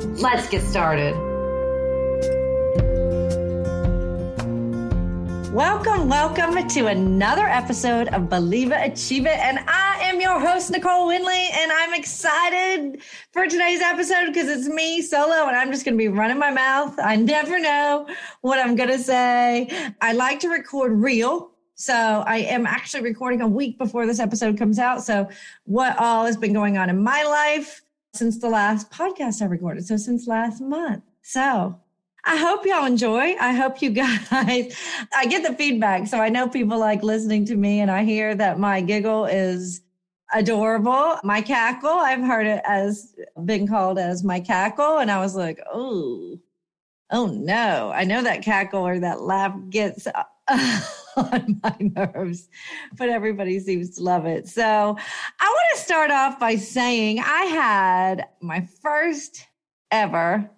Let's get started. Welcome, welcome to another episode of Believe It, Achieve It. And I am your host, Nicole Winley, and I'm excited for today's episode because it's me solo and I'm just going to be running my mouth. I never know what I'm going to say. I like to record real. So I am actually recording a week before this episode comes out. So what all has been going on in my life since the last podcast I recorded. So since last month. So I hope y'all enjoy. I hope you guys, I get the feedback. So I know people like listening to me and I hear that my giggle is adorable. My cackle, I've heard it as been called as my cackle. And I was like, oh, oh no. I know that cackle or that laugh gets on my nerves, but everybody seems to love it. So I want to start off by saying I had my first ever.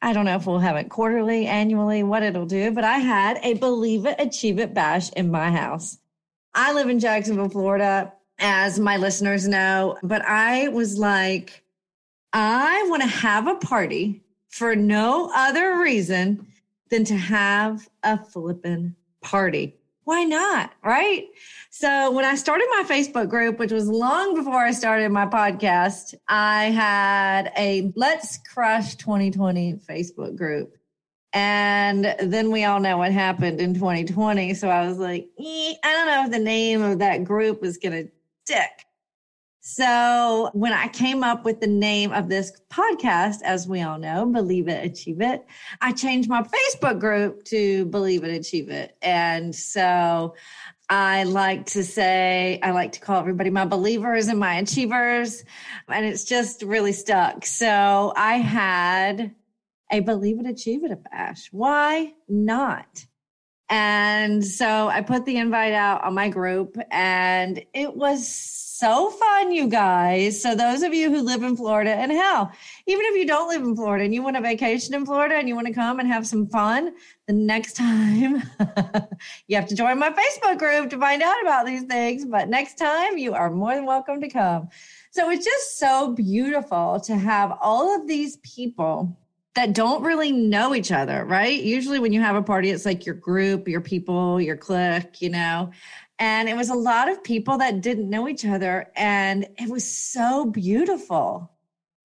I don't know if we'll have it quarterly, annually, what it'll do, but I had a Believe It, Achieve It bash in my house. I live in Jacksonville, Florida, as my listeners know, but I was like, I want to have a party for no other reason than to have a flippin' party. Why not? Right. So when I started my Facebook group, which was long before I started my podcast, I had a Let's Crush 2020 Facebook group. And then we all know what happened in 2020. So I was like, eh, I don't know if the name of that group is going to stick. So when I came up with the name of this podcast, as we all know, Believe It, Achieve It, I changed my Facebook group to Believe It, Achieve It. And so I like to say, I like to call everybody my believers and my achievers. And it's just really stuck. So I had a Believe It, Achieve It bash. Why not? And so I put the invite out on my group and it was so fun, you guys. So those of you who live in Florida and hell, even if you don't live in Florida and you want a vacation in Florida and you want to come and have some fun, the next time you have to join my Facebook group to find out about these things. But next time you are more than welcome to come. So it's just so beautiful to have all of these people that don't really know each other, right? Usually when you have a party, it's like your group, your people, your clique, you know. And it was a lot of people that didn't know each other. And it was so beautiful.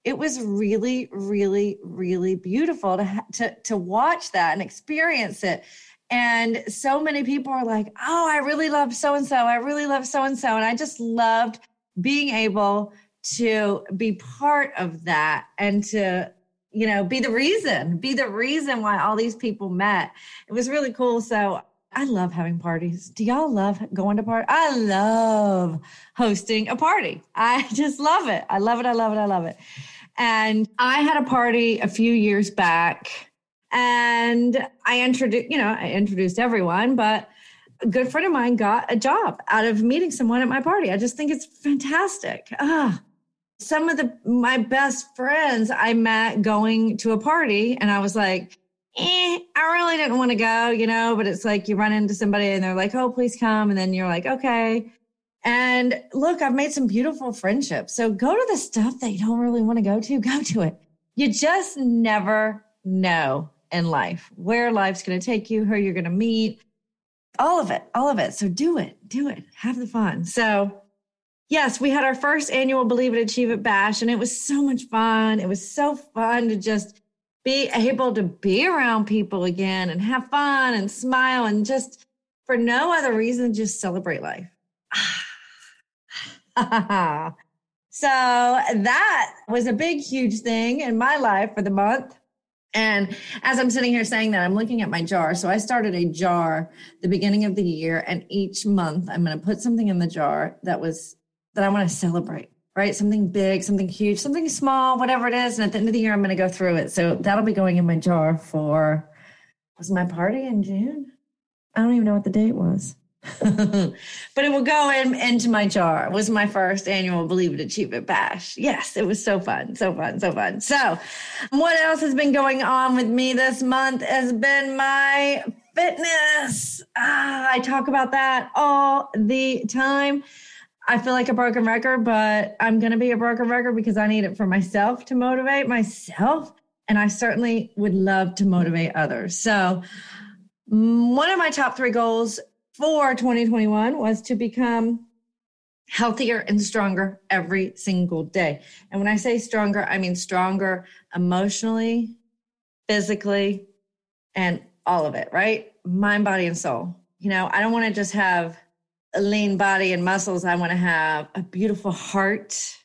It was really, really, really beautiful to, to, to watch that and experience it. And so many people are like, oh, I really love so and so. I really love so and so. And I just loved being able to be part of that and to you know be the reason be the reason why all these people met it was really cool so I love having parties. Do y'all love going to parties? I love hosting a party. I just love it. I love it. I love it. I love it. And I had a party a few years back and I introduced, you know, I introduced everyone, but a good friend of mine got a job out of meeting someone at my party. I just think it's fantastic. Ah, some of the my best friends I met going to a party and I was like, eh, I really didn't want to go, you know, but it's like you run into somebody and they're like, oh, please come. And then you're like, okay. And look, I've made some beautiful friendships. So go to the stuff that you don't really want to go to, go to it. You just never know in life where life's going to take you, who you're going to meet, all of it, all of it. So do it, do it, have the fun. So, yes, we had our first annual Believe It, Achieve It bash, and it was so much fun. It was so fun to just be able to be around people again and have fun and smile and just for no other reason, just celebrate life. so that was a big, huge thing in my life for the month. And as I'm sitting here saying that, I'm looking at my jar. So I started a jar the beginning of the year, and each month I'm going to put something in the jar that was that I want to celebrate, right? Something big, something huge, something small, whatever it is. And at the end of the year, I'm going to go through it. So that'll be going in my jar for was my party in June? I don't even know what the date was. but it will go in into my jar. It was my first annual Believe It Achieve It Bash. Yes, it was so fun, so fun, so fun. So, what else has been going on with me this month has been my fitness. Ah, I talk about that all the time. I feel like a broken record, but I'm going to be a broken record because I need it for myself to motivate myself. And I certainly would love to motivate others. So, mm, one of my top three goals for 2021 was to become healthier and stronger every single day. And when I say stronger, I mean stronger emotionally, physically, and all of it, right? Mind, body, and soul. You know, I don't want to just have a lean body and muscles. I want to have a beautiful heart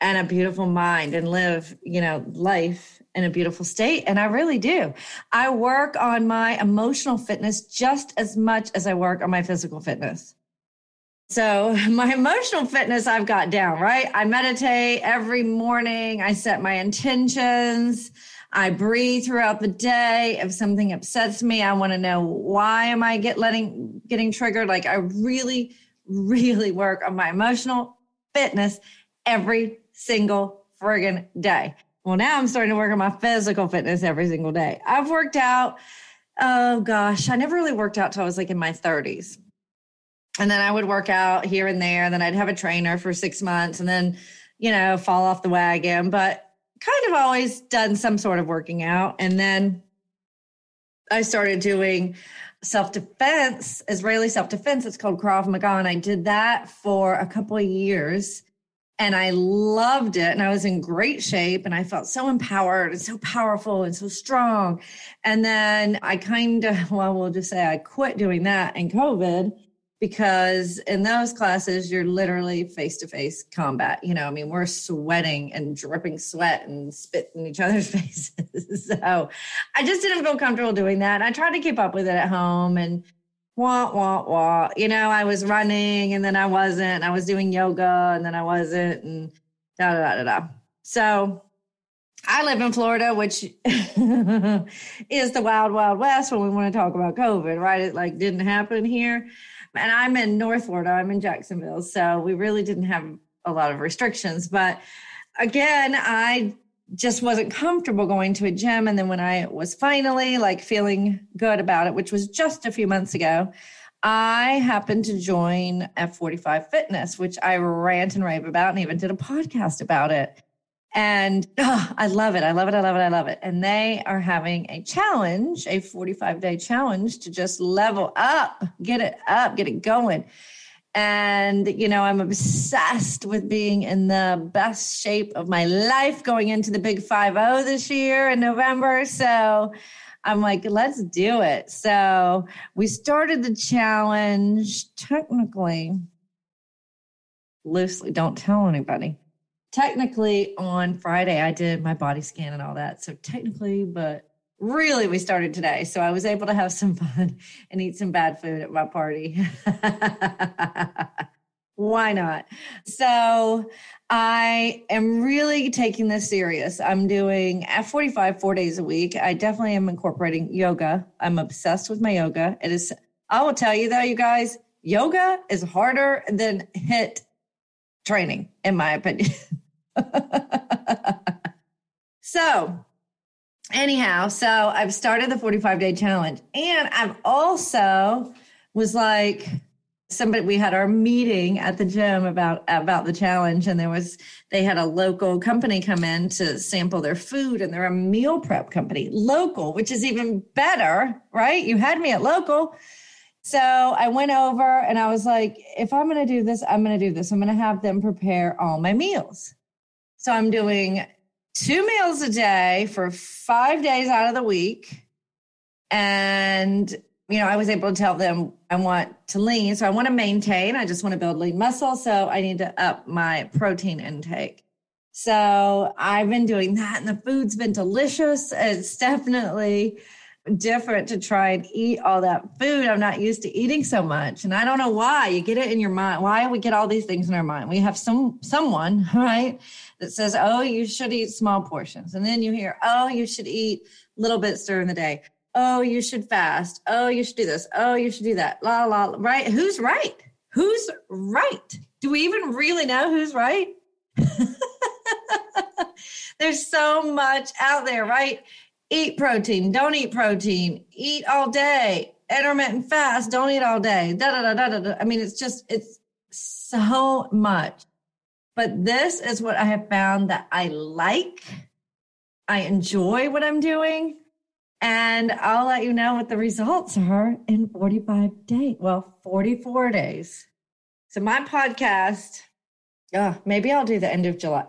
and a beautiful mind and live, you know, life in a beautiful state. And I really do. I work on my emotional fitness just as much as I work on my physical fitness. So, my emotional fitness, I've got down, right? I meditate every morning. I set my intentions. I breathe throughout the day. If something upsets me, I want to know why am I get letting getting triggered? Like I really, really work on my emotional fitness every single friggin' day. Well, now I'm starting to work on my physical fitness every single day. I've worked out, oh gosh, I never really worked out till I was like in my 30s. And then I would work out here and there. And then I'd have a trainer for six months and then, you know, fall off the wagon. But kind of always done some sort of working out. And then I started doing self defense, Israeli self defense. It's called Krav Maga. And I did that for a couple of years and I loved it and I was in great shape and I felt so empowered and so powerful and so strong. And then I kind of, well, we'll just say I quit doing that in COVID because in those classes, you're literally face to face combat. You know, I mean, we're sweating and dripping sweat and spit in each other's faces. so I just didn't feel comfortable doing that. I tried to keep up with it at home and wah, wah, wah. You know, I was running and then I wasn't. I was doing yoga and then I wasn't and da da da da. So I live in Florida, which is the wild, wild west when we want to talk about COVID, right? It like didn't happen here. And I'm in North Florida, I'm in Jacksonville. So we really didn't have a lot of restrictions. But again, I just wasn't comfortable going to a gym. And then when I was finally like feeling good about it, which was just a few months ago, I happened to join F45 Fitness, which I rant and rave about and even did a podcast about it. And oh, I love it. I love it. I love it. I love it. And they are having a challenge, a 45 day challenge to just level up, get it up, get it going. And, you know, I'm obsessed with being in the best shape of my life going into the big 5 0 this year in November. So I'm like, let's do it. So we started the challenge technically, loosely, don't tell anybody. Technically, on Friday, I did my body scan and all that. So technically, but really we started today. So i was able to have some fun and eat some bad food at my party. Why not? So i am really taking this serious. I'm doing f45 four days a week. I definitely am incorporating yoga. I'm obsessed with my yoga. It is i will tell you though you guys yoga is harder than HIIT training in my opinion. So anyhow, so I've started the 45 day challenge and I've also was like, somebody we had our meeting at the gym about about the challenge and there was they had a local company come in to sample their food and they're a meal prep company local which is even better right? You had me at local so i went over and i was like if i'm going to do this i'm going to do this i'm going to have them prepare all my meals so i'm doing two meals a day for five days out of the week. And, you know, I was able to tell them I want to lean. So I want to maintain. I just want to build lean muscle. So I need to up my protein intake. So I've been doing that and the food's been delicious. It's definitely different to try and eat all that food. I'm not used to eating so much. And I don't know why. You get it in your mind. Why we get all these things in our mind? We have some someone, right, that says, "Oh, you should eat small portions." And then you hear, "Oh, you should eat little bits during the day." Oh, you should fast. Oh, you should do this. Oh, you should do that. La la, la. right? Who's right? Who's right? Do we even really know who's right? There's so much out there, right? Eat protein, don't eat protein, eat all day, intermittent fast, don't eat all day. Da, da, da, da, da. I mean, it's just, it's so much. But this is what I have found that I like. I enjoy what I'm doing. And I'll let you know what the results are in 45 days. Well, 44 days. So my podcast, oh, maybe I'll do the end of July.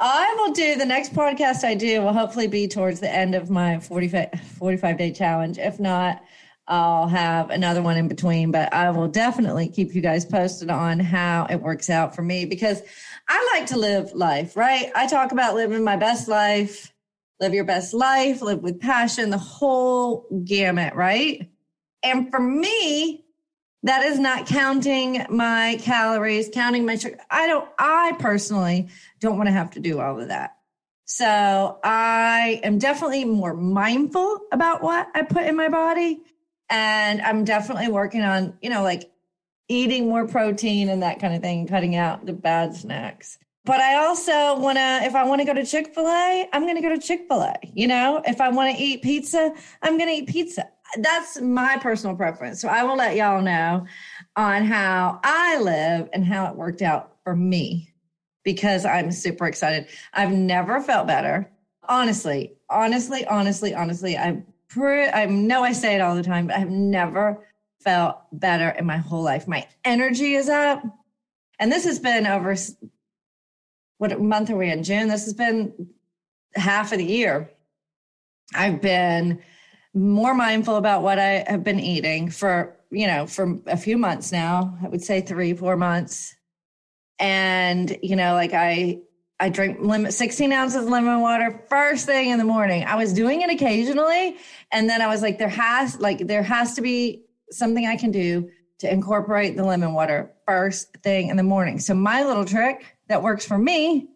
I will do the next podcast I do will hopefully be towards the end of my 45, 45 day challenge. If not, I'll have another one in between, but I will definitely keep you guys posted on how it works out for me because I like to live life, right? I talk about living my best life, live your best life, live with passion, the whole gamut, right? And for me, that is not counting my calories, counting my sugar. I don't, I personally don't want to have to do all of that. So I am definitely more mindful about what I put in my body. And I'm definitely working on, you know, like eating more protein and that kind of thing, cutting out the bad snacks. But I also want to, if I want to go to Chick fil A, I'm going to go to Chick fil A. You know, if I want to eat pizza, I'm going to eat pizza that's my personal preference. So I will let y'all know on how I live and how it worked out for me because I'm super excited. I've never felt better. Honestly, honestly, honestly, honestly, I'm pre- I know I say it all the time, but I've never felt better in my whole life. My energy is up. And this has been over what month are we in? June. This has been half of the year. I've been more mindful about what I have been eating for, you know, for a few months now. I would say three, four months. And, you know, like I, I drink limit 16 ounces of lemon water first thing in the morning. I was doing it occasionally. And then I was like, there has, like, there has to be something I can do to incorporate the lemon water first thing in the morning. So my little trick that works for me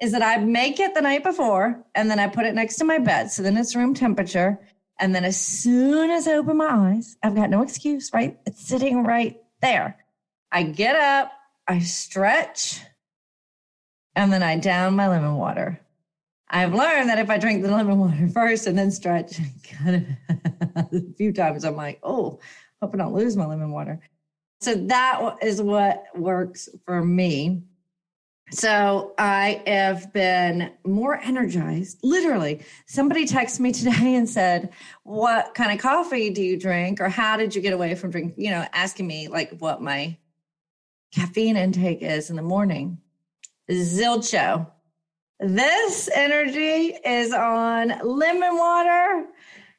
is that I make it the night before and then I put it next to my bed. So then it's room temperature. And then as soon as I open my eyes, I've got no excuse, right? It's sitting right there. I get up, I stretch, and then I down my lemon water. I've learned that if I drink the lemon water first and then stretch, a few times I'm like, oh, hope I don't lose my lemon water. So that is what works for me. So I have been more energized. Literally, somebody texted me today and said, What kind of coffee do you drink? Or how did you get away from drinking? You know, asking me like what my caffeine intake is in the morning. Zilcho. This energy is on lemon water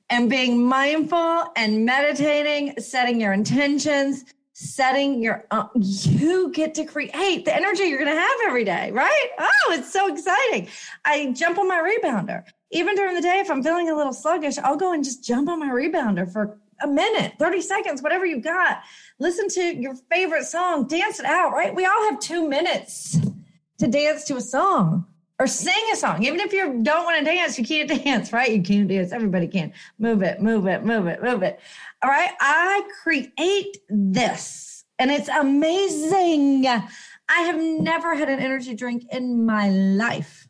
and being mindful and meditating, setting your intentions, setting your uh, you get to create the energy you're going to have every day right? Oh it's so exciting. I jump on my rebounder. Even during the day if i'm feeling a little sluggish i'll go and just jump on my rebounder for a minute 30 seconds whatever you got. Listen to your favorite song dance it out right? We all have two minutes to dance to a song or sing a song. Even if you don't want to dance, you can't dance, right? You can't dance. Everybody can. Move it, move it, move it, move it. All right. I create this and it's amazing. I have never had an energy drink in my life.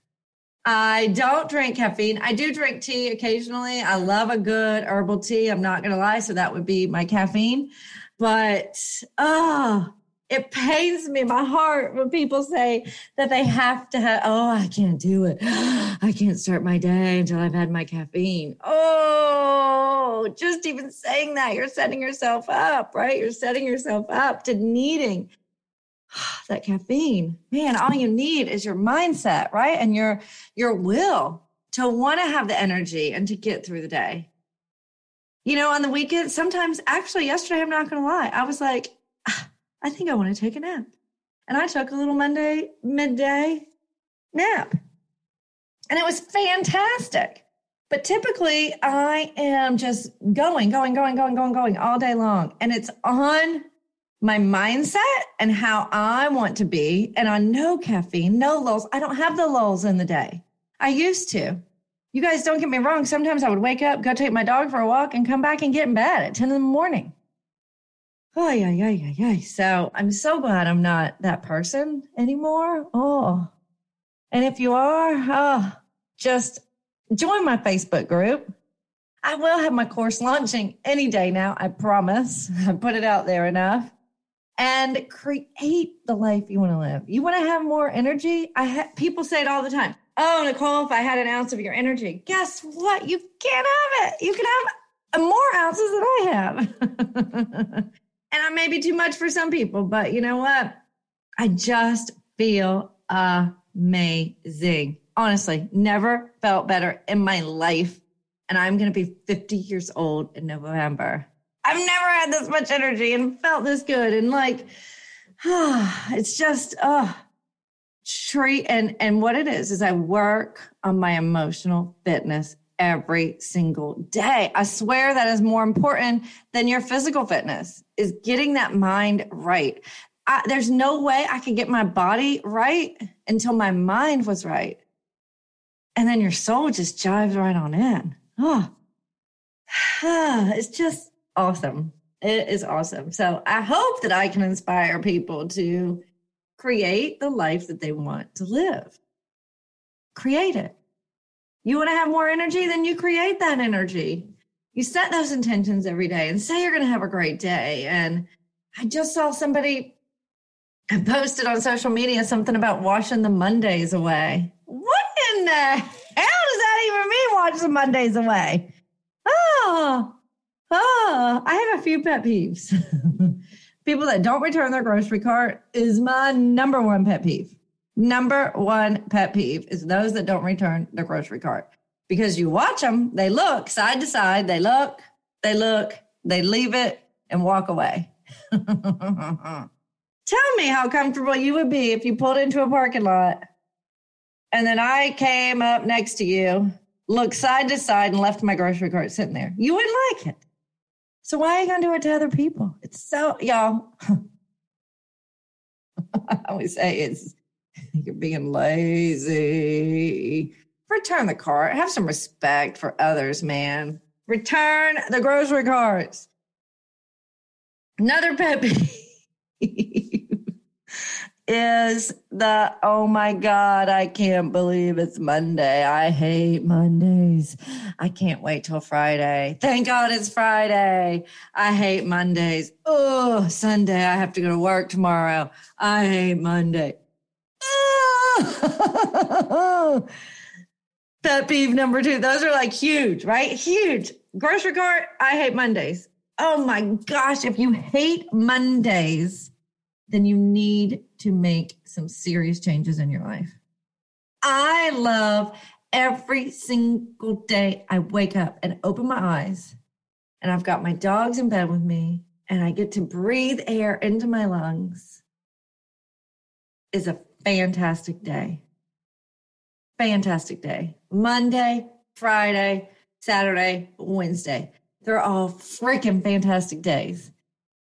I don't drink caffeine. I do drink tea occasionally. I love a good herbal tea. I'm not going to lie. So that would be my caffeine. But, oh, it pains me my heart when people say that they have to have oh i can't do it i can't start my day until i've had my caffeine oh just even saying that you're setting yourself up right you're setting yourself up to needing that caffeine. Man, all you need is your mindset, right? And your your will to want to have the energy and to get through the day. You know, on the weekend, sometimes actually yesterday, I'm not gonna lie, I was like, I think I want to take a nap. And I took a little Monday midday nap. And it was fantastic. But typically, I am just going, going, going, going, going, going all day long. And it's on my mindset and how I want to be. And on no caffeine, no lulls. I don't have the lulls in the day. I used to. You guys don't get me wrong. Sometimes I would wake up, go take my dog for a walk, and come back and get in bed at 10 in the morning. Oh, yeah, yeah, yeah, yeah. So I'm so glad I'm not that person anymore. Oh. And if you are, oh, just join my Facebook group. I will have my course launching any day now. I promise. I put it out there enough. And create the life you want to live. You want to have more energy? I ha- people say it all the time. Oh, Nicole, if I had an ounce of your energy, guess what? You can't have it. You can have more ounces than I have. and I may be too much for some people, but you know what? I just feel amazing honestly, never felt better in my life. And I'm going to be 50 years old in November. I've never had this much energy and felt this good. And like, it's just, oh, treat. And, and what it is, is I work on my emotional fitness every single day. I swear that is more important than your physical fitness is getting that mind right. I, there's no way I could get my body right until my mind was right and then your soul just jives right on in. Oh, it's just awesome. It is awesome. So I hope that I can inspire people to create the life that they want to live. Create it. You want to have more energy? Then you create that energy. You set those intentions every day and say you're going to have a great day. And I just saw somebody posted on social media something about washing the Mondays away What in the hell does that even mean? Watch the Mondays away. Oh, oh, I have a few pet peeves. People that don't return their grocery cart is my number one pet peeve. Number one pet peeve is those that don't return their grocery cart because you watch them, they look side to side, they look, they look, they leave it and walk away. Tell me how comfortable you would be if you pulled into a parking lot and then I came up next to you, looked side to side, and left my grocery cart sitting there. You wouldn't like it. So why are you going to do it to other people? It's so, y'all. I always say it's you're being lazy. Return the cart. Have some respect for others, man. Return the grocery carts. Another pet peeve is the oh my god i can't believe it's monday i hate mondays i can't wait till friday thank god it's friday i hate mondays oh sunday i have to go to work tomorrow i hate monday. pet peeve number two those are like huge right? Huge. Grocery cart i hate mondays. Oh my gosh if you hate mondays then you need to make some serious changes in your life. I love every single day I wake up and open my eyes and I've got my dogs in bed with me and I get to breathe air into my lungs. Is a fantastic day. Fantastic day. Monday, Friday, Saturday, Wednesday. They're all freaking fantastic days.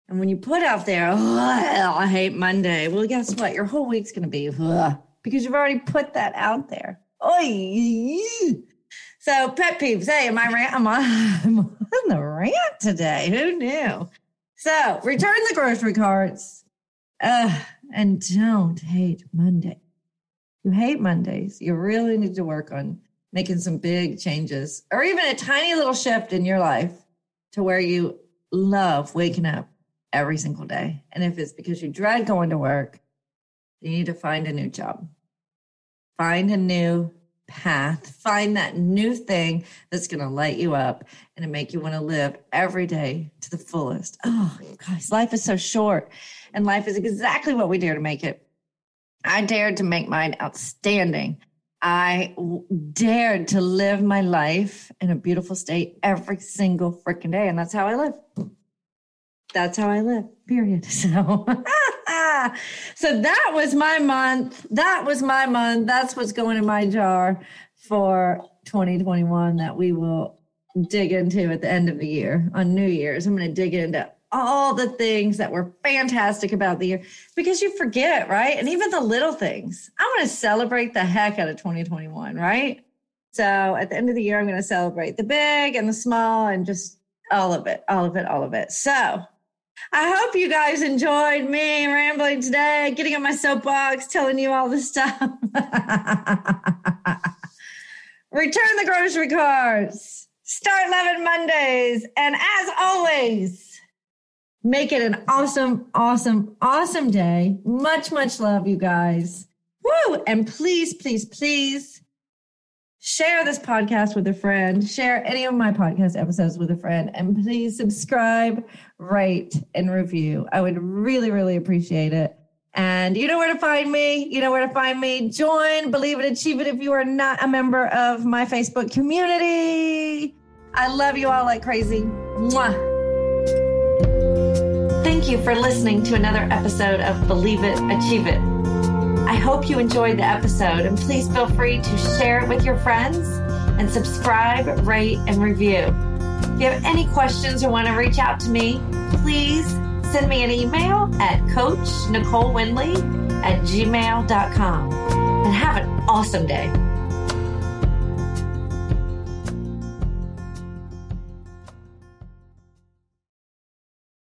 And when you put out there, oh, I hate Monday, well, guess what? Your whole week's going to be because you've already put that out there. Oy. So, pet peeves. Hey, am I rant? Am I, I'm on the rant today. Who knew? So, return the grocery carts uh, and don't hate Monday. You hate Mondays. You really need to work on making some big changes or even a tiny little shift in your life to where you love waking up every single day. And if it's because you dread going to work, you need to find a new job. Find a new path. Find that new thing that's going to light you up and make you want to live every day to the fullest. Oh, guys, life is so short. and life is exactly what we dare to make it. I dared to make mine outstanding. I dared to live my life in a beautiful state every single freaking day. And that's how I live. That's how I live, period. So, so that was my month. That was my month. That's what's going in my jar for 2021 that we will dig into at the end of the year on New Year's. I'm going to dig into all the things that were fantastic about the year because you forget, right? And even the little things. I want to celebrate the heck out of 2021, right? So at the end of the year, I'm going to celebrate the big and the small and just all of it, all of it, all of it. So I hope you guys enjoyed me rambling today, getting on my soapbox, telling you all this stuff. Return the grocery cards. Start loving Mondays. And as always, Make it an awesome, awesome, awesome day. Much, much love, you guys. Woo! And please, please, please share this podcast with a friend. Share any of my podcast episodes with a friend. And please subscribe, rate, and review. I would really, really appreciate it. And you know where to find me. You know where to find me. Join, believe it, achieve it if you are not a member of my Facebook community. I love you all like crazy. Mwah. Thank you for listening to another episode of Believe It, Achieve It. I hope you enjoyed the episode and please feel free to share it with your friends and subscribe, rate, and review. If you have any questions or want to reach out to me, please send me an email at Coach Nicole Windley at gmail.com and have an awesome day.